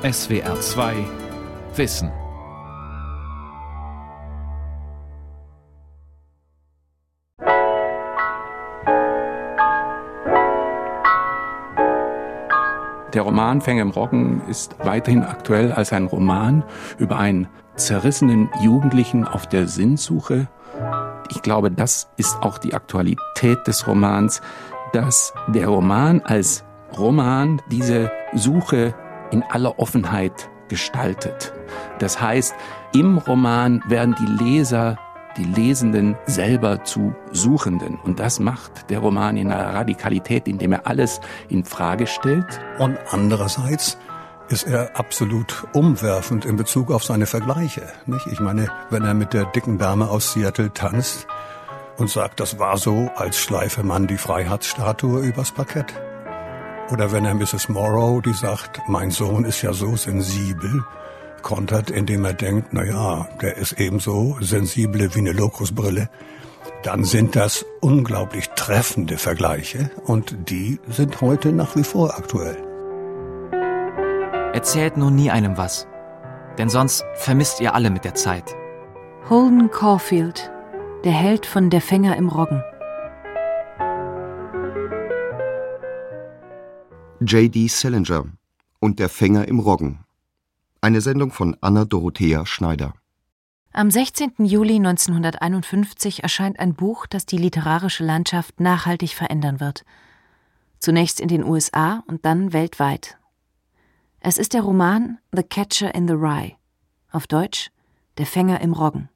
SWR 2 Wissen. Der Roman Fänge im Roggen ist weiterhin aktuell als ein Roman über einen zerrissenen Jugendlichen auf der Sinnsuche. Ich glaube, das ist auch die Aktualität des Romans, dass der Roman als Roman diese Suche in aller Offenheit gestaltet. Das heißt, im Roman werden die Leser, die Lesenden selber zu Suchenden. Und das macht der Roman in einer Radikalität, indem er alles in Frage stellt. Und andererseits ist er absolut umwerfend in Bezug auf seine Vergleiche. Nicht? Ich meine, wenn er mit der dicken Dame aus Seattle tanzt und sagt, das war so, als schleife man die Freiheitsstatue übers Parkett. Oder wenn er Mrs. Morrow, die sagt, mein Sohn ist ja so sensibel, kontert, indem er denkt, na ja, der ist ebenso sensibel wie eine Lokusbrille, dann sind das unglaublich treffende Vergleiche und die sind heute nach wie vor aktuell. Erzählt nun nie einem was, denn sonst vermisst ihr alle mit der Zeit. Holden Caulfield, der Held von Der Fänger im Roggen. J.D. Salinger und der Fänger im Roggen. Eine Sendung von Anna Dorothea Schneider. Am 16. Juli 1951 erscheint ein Buch, das die literarische Landschaft nachhaltig verändern wird. Zunächst in den USA und dann weltweit. Es ist der Roman The Catcher in the Rye. Auf Deutsch Der Fänger im Roggen.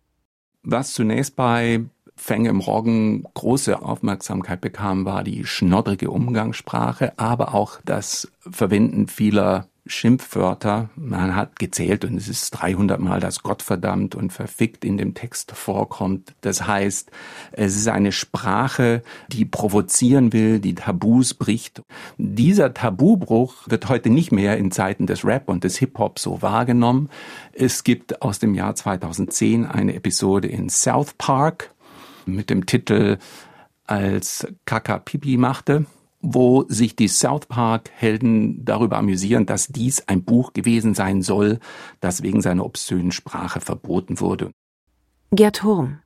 Was zunächst bei Fänge im Roggen große Aufmerksamkeit bekam, war die schnoddrige Umgangssprache, aber auch das Verwenden vieler Schimpfwörter. Man hat gezählt und es ist 300 Mal, dass Gott verdammt und verfickt in dem Text vorkommt. Das heißt, es ist eine Sprache, die provozieren will, die Tabus bricht. Dieser Tabubruch wird heute nicht mehr in Zeiten des Rap und des Hip-Hop so wahrgenommen. Es gibt aus dem Jahr 2010 eine Episode in South Park, mit dem Titel als Kaka Pipi machte, wo sich die South Park Helden darüber amüsieren, dass dies ein Buch gewesen sein soll, das wegen seiner obszönen Sprache verboten wurde. Gerd Hurm,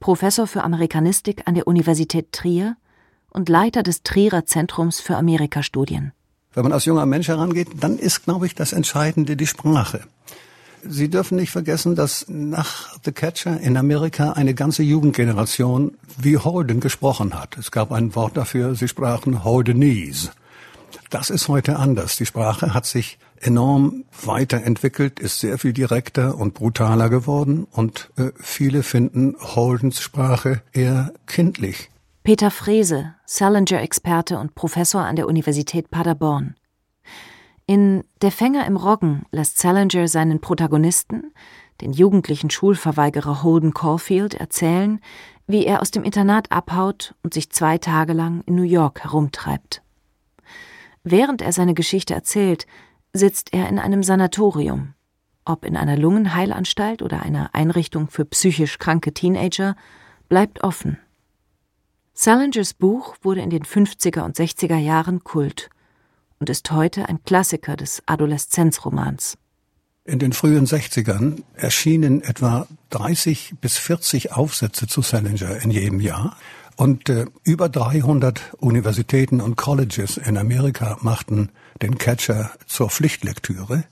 Professor für Amerikanistik an der Universität Trier und Leiter des Trierer Zentrums für Amerikastudien. Wenn man als junger Mensch herangeht, dann ist, glaube ich, das Entscheidende die Sprache. Sie dürfen nicht vergessen, dass nach The Catcher in Amerika eine ganze Jugendgeneration wie Holden gesprochen hat. Es gab ein Wort dafür, sie sprachen Holdenese. Das ist heute anders. Die Sprache hat sich enorm weiterentwickelt, ist sehr viel direkter und brutaler geworden und äh, viele finden Holdens Sprache eher kindlich. Peter Frese, Salinger-Experte und Professor an der Universität Paderborn. In Der Fänger im Roggen lässt Salinger seinen Protagonisten, den jugendlichen Schulverweigerer Holden Caulfield, erzählen, wie er aus dem Internat abhaut und sich zwei Tage lang in New York herumtreibt. Während er seine Geschichte erzählt, sitzt er in einem Sanatorium. Ob in einer Lungenheilanstalt oder einer Einrichtung für psychisch kranke Teenager, bleibt offen. Salingers Buch wurde in den 50er und 60er Jahren Kult und ist heute ein Klassiker des Adoleszenzromans. In den frühen 60ern erschienen etwa 30 bis 40 Aufsätze zu Salinger in jedem Jahr. Und äh, über 300 Universitäten und Colleges in Amerika machten den Catcher zur Pflichtlektüre.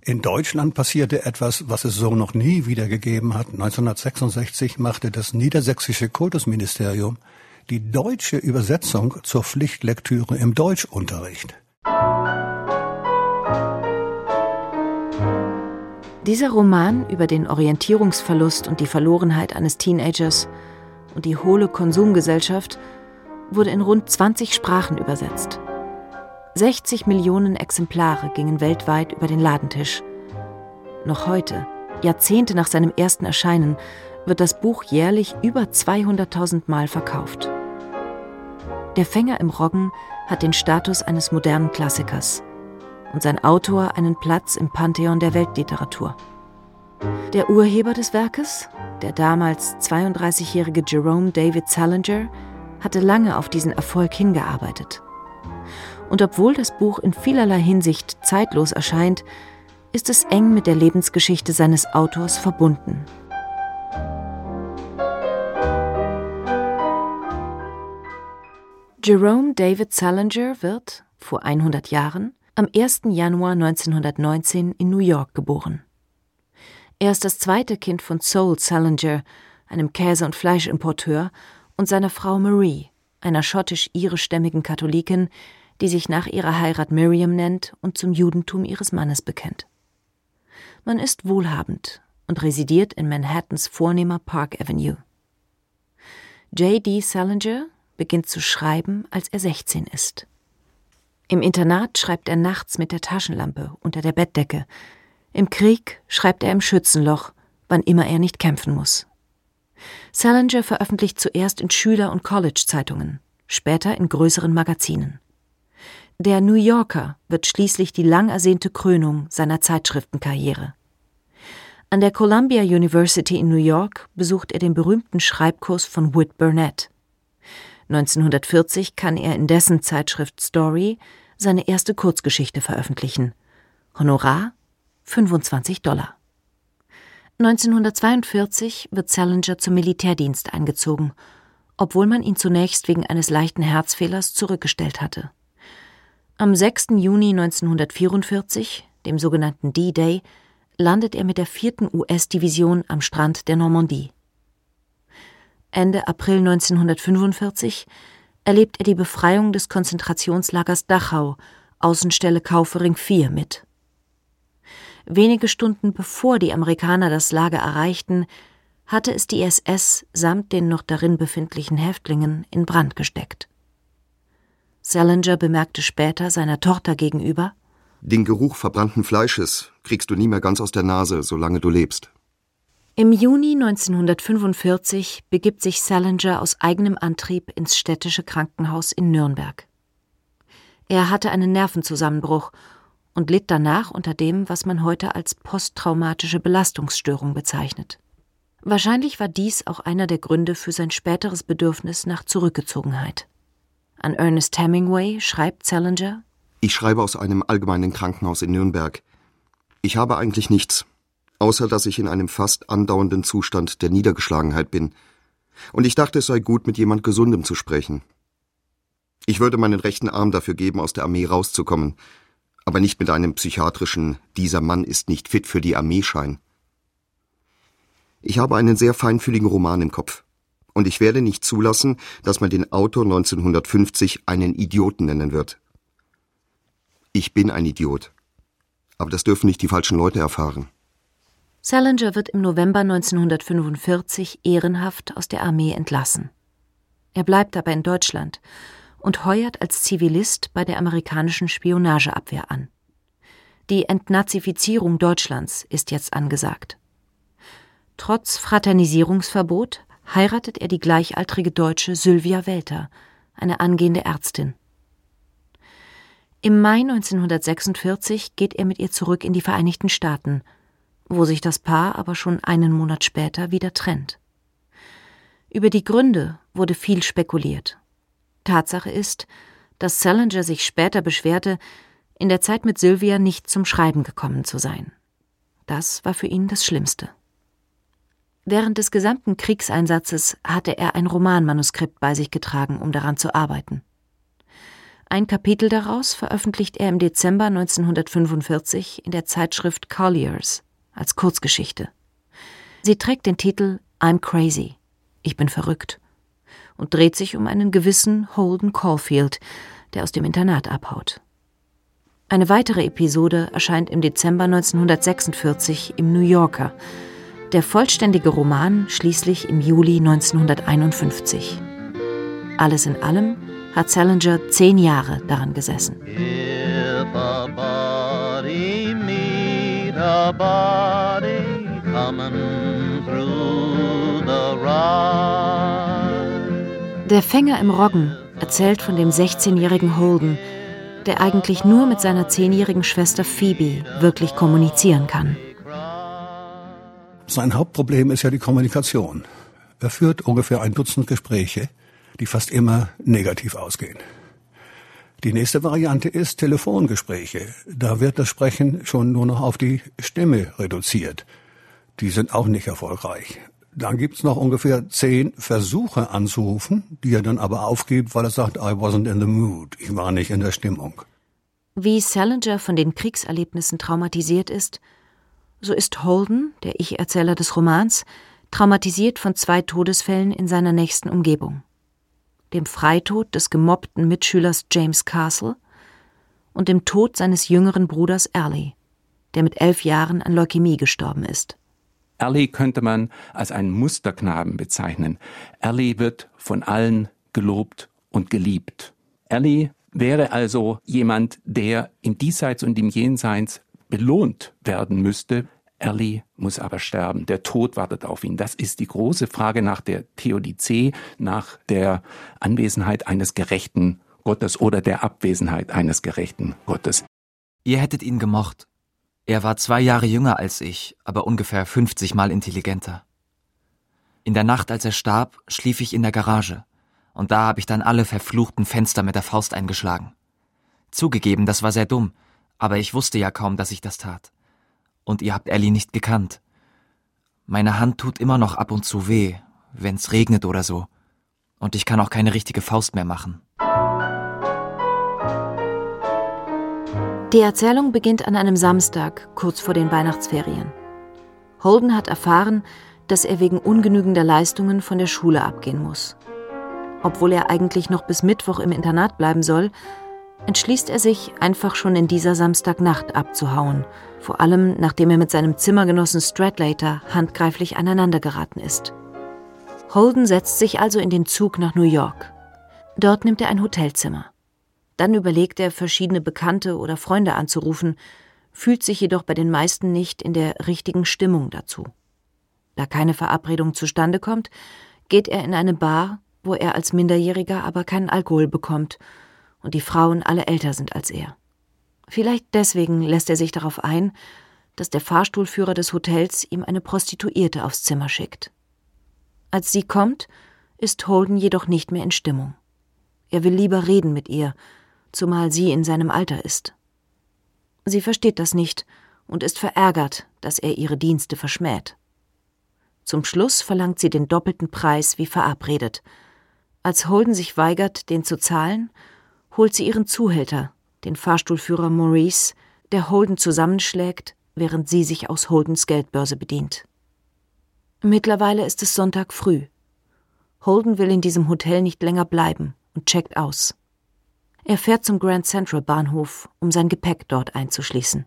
In Deutschland passierte etwas, was es so noch nie wieder gegeben hat. 1966 machte das niedersächsische Kultusministerium die deutsche Übersetzung zur Pflichtlektüre im Deutschunterricht. Dieser Roman über den Orientierungsverlust und die Verlorenheit eines Teenagers und die hohle Konsumgesellschaft wurde in rund 20 Sprachen übersetzt. 60 Millionen Exemplare gingen weltweit über den Ladentisch. Noch heute, Jahrzehnte nach seinem ersten Erscheinen, wird das Buch jährlich über 200.000 Mal verkauft. Der Fänger im Roggen hat den Status eines modernen Klassikers und sein Autor einen Platz im Pantheon der Weltliteratur. Der Urheber des Werkes, der damals 32-jährige Jerome David Salinger, hatte lange auf diesen Erfolg hingearbeitet. Und obwohl das Buch in vielerlei Hinsicht zeitlos erscheint, ist es eng mit der Lebensgeschichte seines Autors verbunden. Jerome David Salinger wird, vor 100 Jahren, am 1. Januar 1919 in New York geboren. Er ist das zweite Kind von Soul Salinger, einem Käse- und Fleischimporteur, und seiner Frau Marie, einer schottisch-irischstämmigen Katholikin, die sich nach ihrer Heirat Miriam nennt und zum Judentum ihres Mannes bekennt. Man ist wohlhabend und residiert in Manhattans vornehmer Park Avenue. J.D. Salinger beginnt zu schreiben, als er 16 ist. Im Internat schreibt er nachts mit der Taschenlampe unter der Bettdecke. Im Krieg schreibt er im Schützenloch, wann immer er nicht kämpfen muss. Salinger veröffentlicht zuerst in Schüler- und College-Zeitungen, später in größeren Magazinen. Der New Yorker wird schließlich die lang ersehnte Krönung seiner Zeitschriftenkarriere. An der Columbia University in New York besucht er den berühmten Schreibkurs von Whit Burnett. 1940 kann er in dessen Zeitschrift Story seine erste Kurzgeschichte veröffentlichen. Honorar 25 Dollar. 1942 wird Salinger zum Militärdienst eingezogen, obwohl man ihn zunächst wegen eines leichten Herzfehlers zurückgestellt hatte. Am 6. Juni 1944, dem sogenannten D-Day, landet er mit der 4. US-Division am Strand der Normandie. Ende April 1945 erlebt er die Befreiung des Konzentrationslagers Dachau, Außenstelle Kaufering 4 mit. Wenige Stunden bevor die Amerikaner das Lager erreichten, hatte es die SS samt den noch darin befindlichen Häftlingen in Brand gesteckt. Salinger bemerkte später seiner Tochter gegenüber Den Geruch verbrannten Fleisches kriegst du nie mehr ganz aus der Nase, solange du lebst. Im Juni 1945 begibt sich Salinger aus eigenem Antrieb ins städtische Krankenhaus in Nürnberg. Er hatte einen Nervenzusammenbruch und litt danach unter dem, was man heute als posttraumatische Belastungsstörung bezeichnet. Wahrscheinlich war dies auch einer der Gründe für sein späteres Bedürfnis nach Zurückgezogenheit. An Ernest Hemingway schreibt Salinger Ich schreibe aus einem allgemeinen Krankenhaus in Nürnberg. Ich habe eigentlich nichts, außer dass ich in einem fast andauernden Zustand der Niedergeschlagenheit bin. Und ich dachte, es sei gut, mit jemand Gesundem zu sprechen. Ich würde meinen rechten Arm dafür geben, aus der Armee rauszukommen, aber nicht mit einem psychiatrischen Dieser Mann ist nicht fit für die Armeeschein. Ich habe einen sehr feinfühligen Roman im Kopf. Und ich werde nicht zulassen, dass man den Autor 1950 einen Idioten nennen wird. Ich bin ein Idiot. Aber das dürfen nicht die falschen Leute erfahren. Salinger wird im November 1945 ehrenhaft aus der Armee entlassen. Er bleibt aber in Deutschland und heuert als Zivilist bei der amerikanischen Spionageabwehr an. Die Entnazifizierung Deutschlands ist jetzt angesagt. Trotz Fraternisierungsverbot heiratet er die gleichaltrige Deutsche Sylvia Welter, eine angehende Ärztin. Im Mai 1946 geht er mit ihr zurück in die Vereinigten Staaten, wo sich das Paar aber schon einen Monat später wieder trennt. Über die Gründe wurde viel spekuliert. Tatsache ist, dass Salinger sich später beschwerte, in der Zeit mit Sylvia nicht zum Schreiben gekommen zu sein. Das war für ihn das Schlimmste. Während des gesamten Kriegseinsatzes hatte er ein Romanmanuskript bei sich getragen, um daran zu arbeiten. Ein Kapitel daraus veröffentlicht er im Dezember 1945 in der Zeitschrift Colliers als Kurzgeschichte. Sie trägt den Titel I'm Crazy, ich bin verrückt, und dreht sich um einen gewissen Holden Caulfield, der aus dem Internat abhaut. Eine weitere Episode erscheint im Dezember 1946 im New Yorker, der vollständige Roman schließlich im Juli 1951. Alles in allem hat Salinger zehn Jahre daran gesessen. A body coming through the. Der Fänger im Roggen erzählt von dem 16-jährigen Holden, der eigentlich nur mit seiner zehnjährigen Schwester Phoebe wirklich kommunizieren kann. Sein Hauptproblem ist ja die Kommunikation. Er führt ungefähr ein Dutzend Gespräche, die fast immer negativ ausgehen. Die nächste Variante ist Telefongespräche. Da wird das Sprechen schon nur noch auf die Stimme reduziert. Die sind auch nicht erfolgreich. Dann gibt's noch ungefähr zehn Versuche anzurufen, die er dann aber aufgibt, weil er sagt, I wasn't in the mood. Ich war nicht in der Stimmung. Wie Salinger von den Kriegserlebnissen traumatisiert ist, so ist Holden, der Ich-Erzähler des Romans, traumatisiert von zwei Todesfällen in seiner nächsten Umgebung. Dem Freitod des gemobbten Mitschülers James Castle und dem Tod seines jüngeren Bruders Erley, der mit elf Jahren an Leukämie gestorben ist. Erley könnte man als einen Musterknaben bezeichnen. Erley wird von allen gelobt und geliebt. Erley wäre also jemand, der im Diesseits und im Jenseits belohnt werden müsste. Erli muss aber sterben. Der Tod wartet auf ihn. Das ist die große Frage nach der Theodizee, nach der Anwesenheit eines gerechten Gottes oder der Abwesenheit eines gerechten Gottes. Ihr hättet ihn gemocht. Er war zwei Jahre jünger als ich, aber ungefähr 50 Mal intelligenter. In der Nacht, als er starb, schlief ich in der Garage und da habe ich dann alle verfluchten Fenster mit der Faust eingeschlagen. Zugegeben, das war sehr dumm, aber ich wusste ja kaum, dass ich das tat. Und ihr habt Ellie nicht gekannt. Meine Hand tut immer noch ab und zu weh, wenn's regnet oder so. Und ich kann auch keine richtige Faust mehr machen. Die Erzählung beginnt an einem Samstag, kurz vor den Weihnachtsferien. Holden hat erfahren, dass er wegen ungenügender Leistungen von der Schule abgehen muss. Obwohl er eigentlich noch bis Mittwoch im Internat bleiben soll, entschließt er sich, einfach schon in dieser Samstagnacht abzuhauen, vor allem nachdem er mit seinem Zimmergenossen Stradlater handgreiflich aneinandergeraten ist. Holden setzt sich also in den Zug nach New York. Dort nimmt er ein Hotelzimmer. Dann überlegt er, verschiedene Bekannte oder Freunde anzurufen, fühlt sich jedoch bei den meisten nicht in der richtigen Stimmung dazu. Da keine Verabredung zustande kommt, geht er in eine Bar wo er als Minderjähriger aber keinen Alkohol bekommt und die Frauen alle älter sind als er. Vielleicht deswegen lässt er sich darauf ein, dass der Fahrstuhlführer des Hotels ihm eine Prostituierte aufs Zimmer schickt. Als sie kommt, ist Holden jedoch nicht mehr in Stimmung. Er will lieber reden mit ihr, zumal sie in seinem Alter ist. Sie versteht das nicht und ist verärgert, dass er ihre Dienste verschmäht. Zum Schluss verlangt sie den doppelten Preis wie verabredet, als Holden sich weigert, den zu zahlen, holt sie ihren Zuhälter, den Fahrstuhlführer Maurice, der Holden zusammenschlägt, während sie sich aus Holdens Geldbörse bedient. Mittlerweile ist es Sonntag früh. Holden will in diesem Hotel nicht länger bleiben und checkt aus. Er fährt zum Grand Central Bahnhof, um sein Gepäck dort einzuschließen.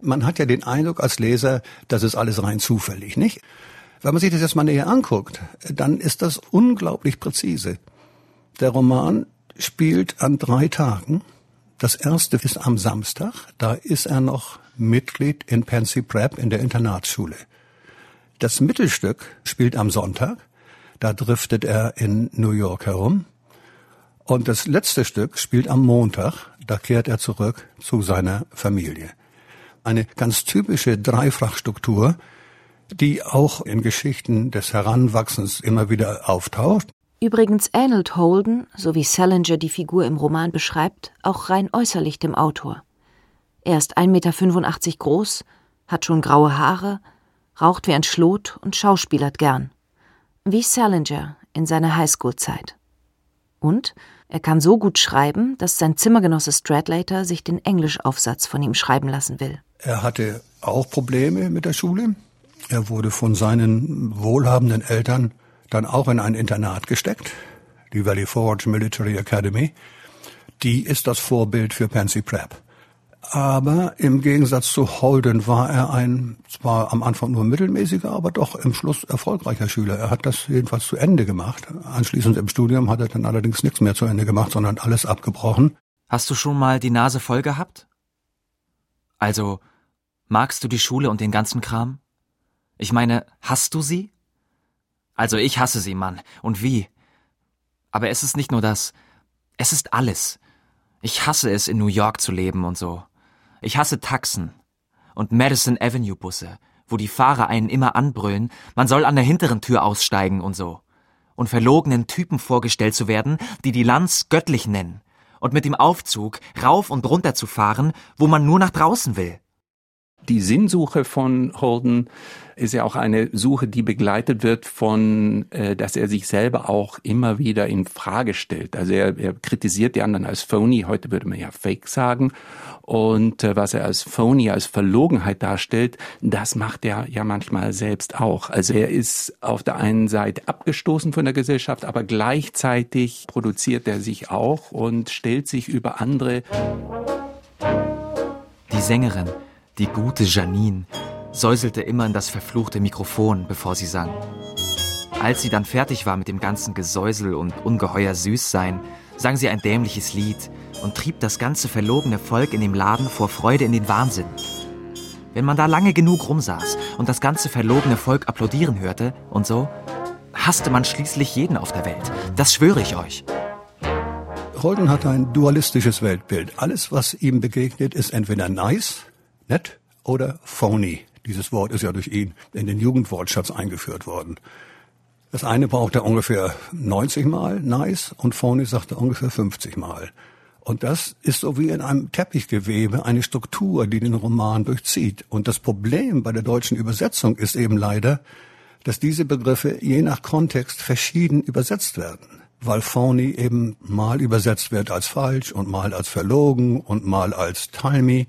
Man hat ja den Eindruck als Leser, das ist alles rein zufällig, nicht? Wenn man sich das jetzt mal näher anguckt, dann ist das unglaublich präzise. Der Roman spielt an drei Tagen. Das erste ist am Samstag. Da ist er noch Mitglied in Pansy Prep in der Internatsschule. Das Mittelstück spielt am Sonntag. Da driftet er in New York herum. Und das letzte Stück spielt am Montag. Da kehrt er zurück zu seiner Familie. Eine ganz typische Dreifachstruktur, die auch in Geschichten des Heranwachsens immer wieder auftaucht. Übrigens ähnelt Holden, so wie Salinger die Figur im Roman beschreibt, auch rein äußerlich dem Autor. Er ist 1,85 Meter groß, hat schon graue Haare, raucht wie ein Schlot und schauspielert gern. Wie Salinger in seiner Highschool-Zeit. Und er kann so gut schreiben, dass sein Zimmergenosse Stradlater sich den Englischaufsatz von ihm schreiben lassen will. Er hatte auch Probleme mit der Schule. Er wurde von seinen wohlhabenden Eltern dann auch in ein Internat gesteckt, die Valley Forge Military Academy. Die ist das Vorbild für Pansy Prep. Aber im Gegensatz zu Holden war er ein, zwar am Anfang nur mittelmäßiger, aber doch im Schluss erfolgreicher Schüler. Er hat das jedenfalls zu Ende gemacht. Anschließend im Studium hat er dann allerdings nichts mehr zu Ende gemacht, sondern alles abgebrochen. Hast du schon mal die Nase voll gehabt? Also, magst du die Schule und den ganzen Kram? Ich meine, hast du sie? Also ich hasse sie, Mann. Und wie? Aber es ist nicht nur das. Es ist alles. Ich hasse es, in New York zu leben und so. Ich hasse Taxen und Madison Avenue Busse, wo die Fahrer einen immer anbrüllen, man soll an der hinteren Tür aussteigen und so. Und verlogenen Typen vorgestellt zu werden, die die Lanz göttlich nennen. und mit dem Aufzug rauf und runter zu fahren, wo man nur nach draußen will. Die Sinnsuche von Holden ist ja auch eine Suche, die begleitet wird von, äh, dass er sich selber auch immer wieder in Frage stellt. Also er, er kritisiert die anderen als phony, heute würde man ja fake sagen. Und äh, was er als phony, als Verlogenheit darstellt, das macht er ja manchmal selbst auch. Also er ist auf der einen Seite abgestoßen von der Gesellschaft, aber gleichzeitig produziert er sich auch und stellt sich über andere. Die Sängerin, die gute Janine, säuselte immer in das verfluchte Mikrofon, bevor sie sang. Als sie dann fertig war mit dem ganzen Gesäusel und ungeheuer Süßsein, sang sie ein dämliches Lied und trieb das ganze verlogene Volk in dem Laden vor Freude in den Wahnsinn. Wenn man da lange genug rumsaß und das ganze verlogene Volk applaudieren hörte und so, hasste man schließlich jeden auf der Welt. Das schwöre ich euch. Holden hat ein dualistisches Weltbild. Alles, was ihm begegnet, ist entweder nice, nett oder phony. Dieses Wort ist ja durch ihn in den Jugendwortschatz eingeführt worden. Das eine braucht er ungefähr 90 Mal, nice, und phony sagt er ungefähr 50 Mal. Und das ist so wie in einem Teppichgewebe eine Struktur, die den Roman durchzieht. Und das Problem bei der deutschen Übersetzung ist eben leider, dass diese Begriffe je nach Kontext verschieden übersetzt werden. Weil phony eben mal übersetzt wird als falsch und mal als verlogen und mal als timey.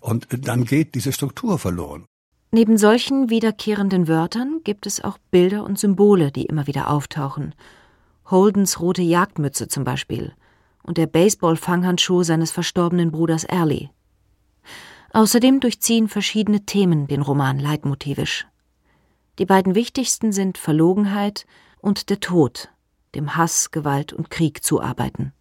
Und dann geht diese Struktur verloren. Neben solchen wiederkehrenden Wörtern gibt es auch Bilder und Symbole, die immer wieder auftauchen. Holdens rote Jagdmütze zum Beispiel und der Baseball-Fanghandschuh seines verstorbenen Bruders Early. Außerdem durchziehen verschiedene Themen den Roman leitmotivisch. Die beiden wichtigsten sind Verlogenheit und der Tod, dem Hass, Gewalt und Krieg zuarbeiten.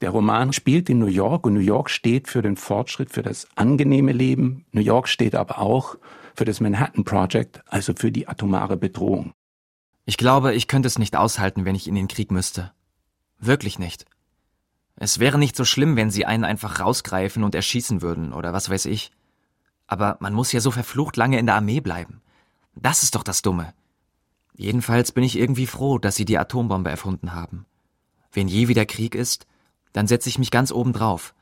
Der Roman spielt in New York und New York steht für den Fortschritt, für das angenehme Leben. New York steht aber auch für das Manhattan Project, also für die atomare Bedrohung. Ich glaube, ich könnte es nicht aushalten, wenn ich in den Krieg müsste. Wirklich nicht. Es wäre nicht so schlimm, wenn sie einen einfach rausgreifen und erschießen würden oder was weiß ich. Aber man muss ja so verflucht lange in der Armee bleiben. Das ist doch das Dumme. Jedenfalls bin ich irgendwie froh, dass sie die Atombombe erfunden haben. Wenn je wieder Krieg ist, dann setze ich mich ganz oben drauf.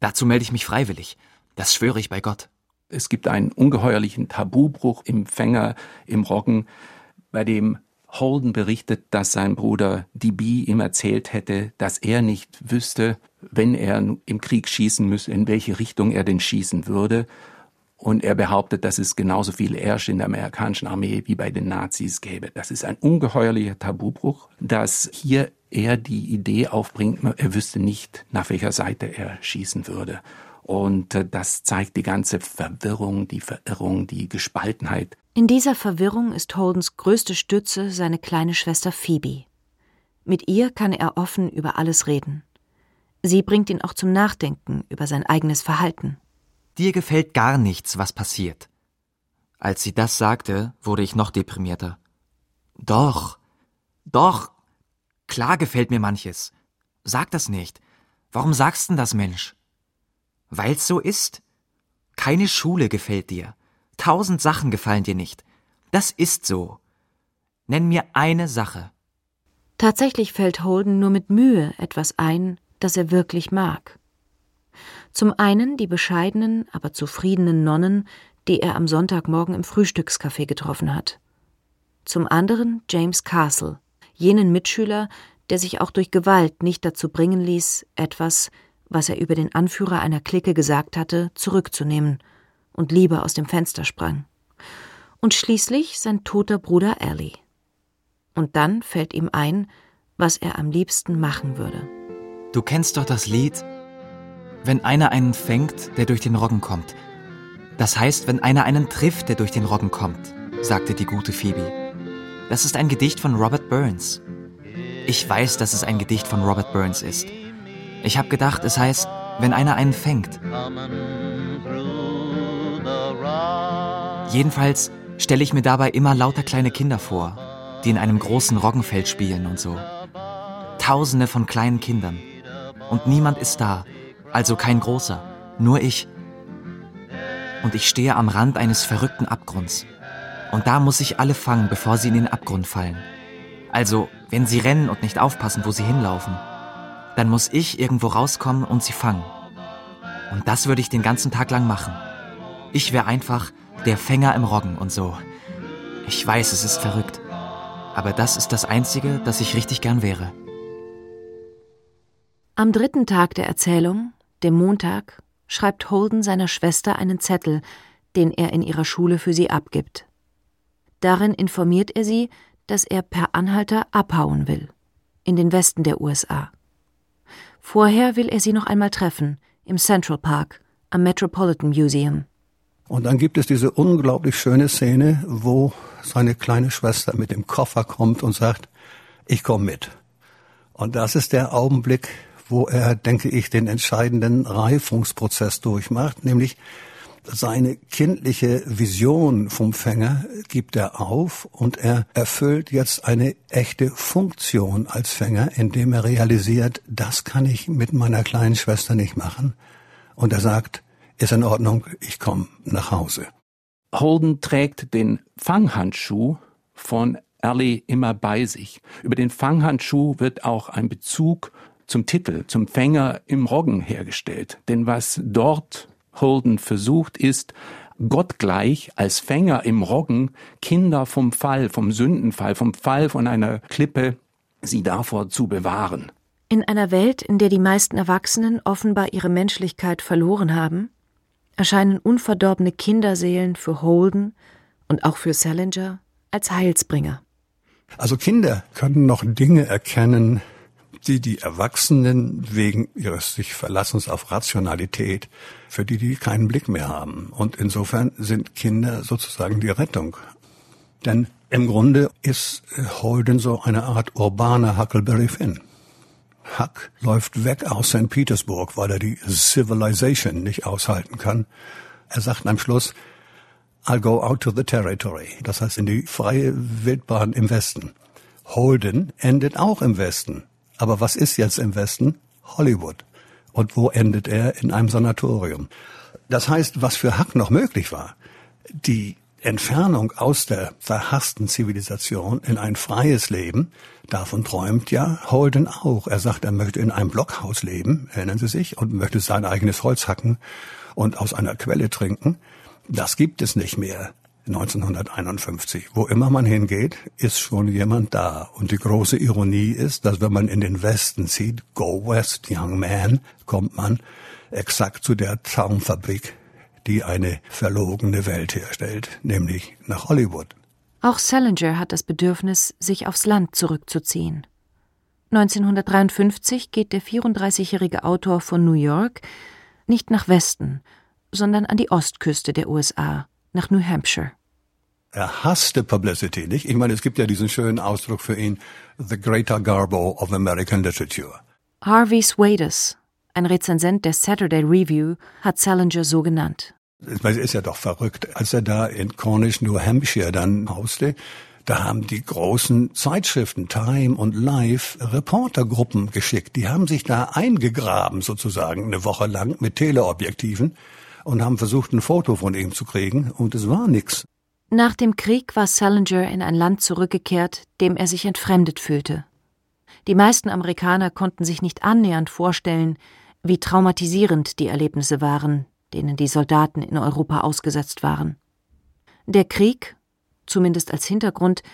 Dazu melde ich mich freiwillig. Das schwöre ich bei Gott. Es gibt einen ungeheuerlichen Tabubruch im Fänger im Roggen, bei dem Holden berichtet, dass sein Bruder DB ihm erzählt hätte, dass er nicht wüsste, wenn er im Krieg schießen müsse, in welche Richtung er denn schießen würde. Und er behauptet, dass es genauso viel Ersch in der amerikanischen Armee wie bei den Nazis gäbe. Das ist ein ungeheuerlicher Tabubruch, dass hier er die Idee aufbringt, er wüsste nicht, nach welcher Seite er schießen würde. Und äh, das zeigt die ganze Verwirrung, die Verirrung, die Gespaltenheit. In dieser Verwirrung ist Holdens größte Stütze seine kleine Schwester Phoebe. Mit ihr kann er offen über alles reden. Sie bringt ihn auch zum Nachdenken über sein eigenes Verhalten. Dir gefällt gar nichts, was passiert. Als sie das sagte, wurde ich noch deprimierter. Doch, doch, klar gefällt mir manches. Sag das nicht. Warum sagst denn das, Mensch? Weil's so ist. Keine Schule gefällt dir. Tausend Sachen gefallen dir nicht. Das ist so. Nenn mir eine Sache. Tatsächlich fällt Holden nur mit Mühe etwas ein, das er wirklich mag. Zum einen die bescheidenen, aber zufriedenen Nonnen, die er am Sonntagmorgen im Frühstückscafé getroffen hat. Zum anderen James Castle, jenen Mitschüler, der sich auch durch Gewalt nicht dazu bringen ließ, etwas, was er über den Anführer einer Clique gesagt hatte, zurückzunehmen und lieber aus dem Fenster sprang. Und schließlich sein toter Bruder Ali. Und dann fällt ihm ein, was er am liebsten machen würde. Du kennst doch das Lied Wenn einer einen fängt, der durch den Roggen kommt. Das heißt, wenn einer einen trifft, der durch den Roggen kommt, sagte die gute Phoebe. Das ist ein Gedicht von Robert Burns. Ich weiß, dass es ein Gedicht von Robert Burns ist. Ich habe gedacht, es heißt, wenn einer einen fängt. Jedenfalls stelle ich mir dabei immer lauter kleine Kinder vor, die in einem großen Roggenfeld spielen und so. Tausende von kleinen Kindern. Und niemand ist da, also kein großer, nur ich. Und ich stehe am Rand eines verrückten Abgrunds. Und da muss ich alle fangen, bevor sie in den Abgrund fallen. Also, wenn sie rennen und nicht aufpassen, wo sie hinlaufen dann muss ich irgendwo rauskommen und sie fangen. Und das würde ich den ganzen Tag lang machen. Ich wäre einfach der Fänger im Roggen und so. Ich weiß, es ist verrückt. Aber das ist das Einzige, das ich richtig gern wäre. Am dritten Tag der Erzählung, dem Montag, schreibt Holden seiner Schwester einen Zettel, den er in ihrer Schule für sie abgibt. Darin informiert er sie, dass er per Anhalter abhauen will, in den Westen der USA. Vorher will er sie noch einmal treffen, im Central Park, am Metropolitan Museum. Und dann gibt es diese unglaublich schöne Szene, wo seine kleine Schwester mit dem Koffer kommt und sagt, ich komme mit. Und das ist der Augenblick, wo er, denke ich, den entscheidenden Reifungsprozess durchmacht, nämlich seine kindliche Vision vom Fänger gibt er auf und er erfüllt jetzt eine echte Funktion als Fänger, indem er realisiert, das kann ich mit meiner kleinen Schwester nicht machen. Und er sagt, ist in Ordnung, ich komme nach Hause. Holden trägt den Fanghandschuh von Ellie immer bei sich. Über den Fanghandschuh wird auch ein Bezug zum Titel, zum Fänger im Roggen hergestellt. Denn was dort Holden versucht, ist, gottgleich als Fänger im Roggen Kinder vom Fall, vom Sündenfall, vom Fall von einer Klippe, sie davor zu bewahren. In einer Welt, in der die meisten Erwachsenen offenbar ihre Menschlichkeit verloren haben, erscheinen unverdorbene Kinderseelen für Holden und auch für Salinger als Heilsbringer. Also Kinder können noch Dinge erkennen, die die Erwachsenen wegen ihres sich Verlassens auf Rationalität, für die die keinen Blick mehr haben. Und insofern sind Kinder sozusagen die Rettung. Denn im Grunde ist Holden so eine Art urbaner Huckleberry Finn. Huck läuft weg aus St. Petersburg, weil er die Civilization nicht aushalten kann. Er sagt am Schluss, I'll go out to the territory. Das heißt in die freie Wildbahn im Westen. Holden endet auch im Westen. Aber was ist jetzt im Westen? Hollywood. Und wo endet er? In einem Sanatorium. Das heißt, was für Huck noch möglich war, die Entfernung aus der verhassten Zivilisation in ein freies Leben, davon träumt ja Holden auch. Er sagt, er möchte in einem Blockhaus leben, erinnern Sie sich, und möchte sein eigenes Holz hacken und aus einer Quelle trinken. Das gibt es nicht mehr. 1951. Wo immer man hingeht, ist schon jemand da. Und die große Ironie ist, dass wenn man in den Westen zieht, Go West, Young Man, kommt man exakt zu der Traumfabrik, die eine verlogene Welt herstellt, nämlich nach Hollywood. Auch Salinger hat das Bedürfnis, sich aufs Land zurückzuziehen. 1953 geht der 34-jährige Autor von New York nicht nach Westen, sondern an die Ostküste der USA, nach New Hampshire. Er hasste Publicity, nicht? Ich meine, es gibt ja diesen schönen Ausdruck für ihn, the greater Garbo of American Literature. Harvey Swadus, ein Rezensent der Saturday Review, hat Salinger so genannt. Es ist ja doch verrückt, als er da in Cornish, New Hampshire dann hauste, da haben die großen Zeitschriften Time und Life Reportergruppen geschickt. Die haben sich da eingegraben sozusagen eine Woche lang mit Teleobjektiven und haben versucht, ein Foto von ihm zu kriegen und es war nix. Nach dem Krieg war Salinger in ein Land zurückgekehrt, dem er sich entfremdet fühlte. Die meisten Amerikaner konnten sich nicht annähernd vorstellen, wie traumatisierend die Erlebnisse waren, denen die Soldaten in Europa ausgesetzt waren. Der Krieg, zumindest als Hintergrund,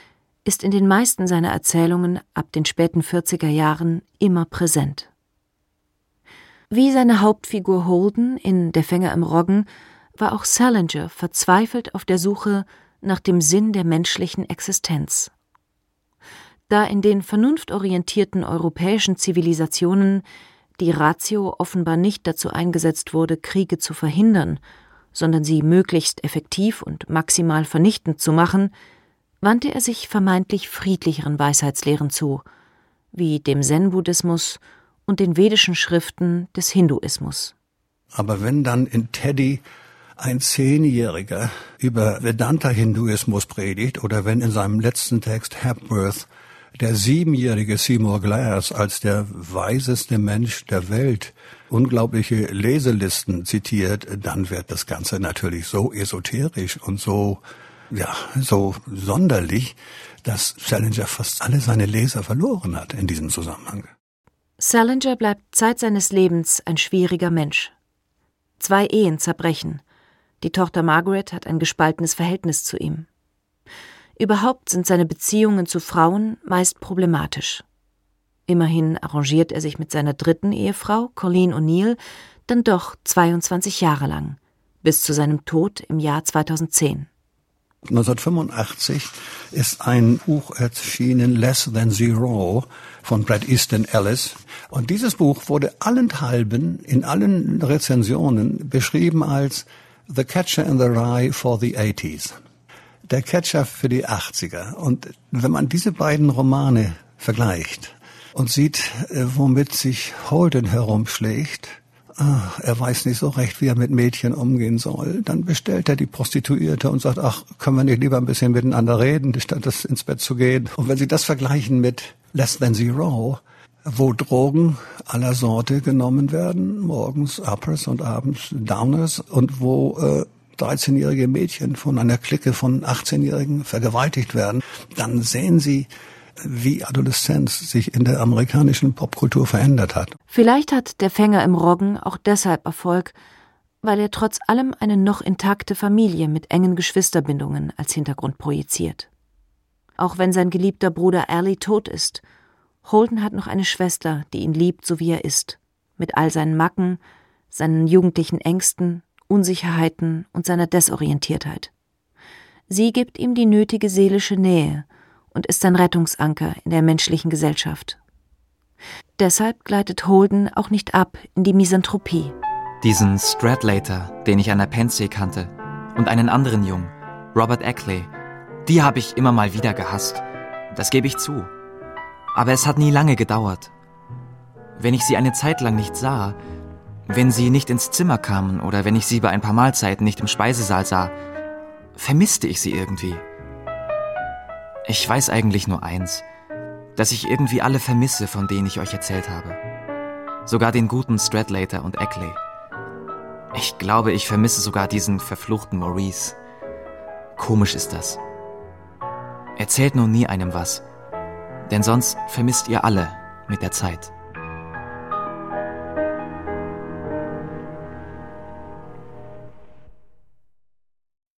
ist in den meisten seiner Erzählungen ab den späten 40er Jahren immer präsent. Wie seine Hauptfigur Holden in Der Fänger im Roggen war auch Salinger verzweifelt auf der Suche nach dem Sinn der menschlichen Existenz. Da in den vernunftorientierten europäischen Zivilisationen die Ratio offenbar nicht dazu eingesetzt wurde, Kriege zu verhindern, sondern sie möglichst effektiv und maximal vernichtend zu machen, wandte er sich vermeintlich friedlicheren Weisheitslehren zu, wie dem Zen-Buddhismus und den vedischen Schriften des Hinduismus. Aber wenn dann in Teddy ein Zehnjähriger über Vedanta-Hinduismus predigt oder wenn in seinem letzten Text Hepworth der siebenjährige Seymour Glass als der weiseste Mensch der Welt unglaubliche Leselisten zitiert, dann wird das Ganze natürlich so esoterisch und so, ja, so sonderlich, dass Challenger fast alle seine Leser verloren hat in diesem Zusammenhang. Salinger bleibt Zeit seines Lebens ein schwieriger Mensch. Zwei Ehen zerbrechen. Die Tochter Margaret hat ein gespaltenes Verhältnis zu ihm. Überhaupt sind seine Beziehungen zu Frauen meist problematisch. Immerhin arrangiert er sich mit seiner dritten Ehefrau, Colleen O'Neill, dann doch 22 Jahre lang, bis zu seinem Tod im Jahr 2010. 1985 ist ein Buch erschienen, Less Than Zero, von Brad Easton Ellis. Und dieses Buch wurde allenthalben in allen Rezensionen beschrieben als The Catcher in the Rye for the 80s. Der Catcher für die 80er. Und wenn man diese beiden Romane vergleicht und sieht, äh, womit sich Holden herumschlägt, ach, er weiß nicht so recht, wie er mit Mädchen umgehen soll. Dann bestellt er die Prostituierte und sagt, ach, können wir nicht lieber ein bisschen miteinander reden, statt ins Bett zu gehen. Und wenn Sie das vergleichen mit Less Than Zero, wo Drogen aller Sorte genommen werden, morgens Uppers und abends Downers und wo äh, 13-jährige Mädchen von einer Clique von 18-Jährigen vergewaltigt werden, dann sehen Sie, wie Adoleszenz sich in der amerikanischen Popkultur verändert hat. Vielleicht hat der Fänger im Roggen auch deshalb Erfolg, weil er trotz allem eine noch intakte Familie mit engen Geschwisterbindungen als Hintergrund projiziert. Auch wenn sein geliebter Bruder Ali tot ist, Holden hat noch eine Schwester, die ihn liebt, so wie er ist, mit all seinen Macken, seinen jugendlichen Ängsten, Unsicherheiten und seiner Desorientiertheit. Sie gibt ihm die nötige seelische Nähe und ist ein Rettungsanker in der menschlichen Gesellschaft. Deshalb gleitet Holden auch nicht ab in die Misanthropie. Diesen Stradlater, den ich an der Pensee kannte, und einen anderen Jungen, Robert Ackley, die habe ich immer mal wieder gehasst. Das gebe ich zu. Aber es hat nie lange gedauert. Wenn ich sie eine Zeit lang nicht sah, wenn sie nicht ins Zimmer kamen oder wenn ich sie bei ein paar Mahlzeiten nicht im Speisesaal sah, vermisste ich sie irgendwie. Ich weiß eigentlich nur eins, dass ich irgendwie alle vermisse, von denen ich euch erzählt habe. Sogar den guten Stradlater und Ackley. Ich glaube, ich vermisse sogar diesen verfluchten Maurice. Komisch ist das. Erzählt nur nie einem was, denn sonst vermisst ihr alle mit der Zeit.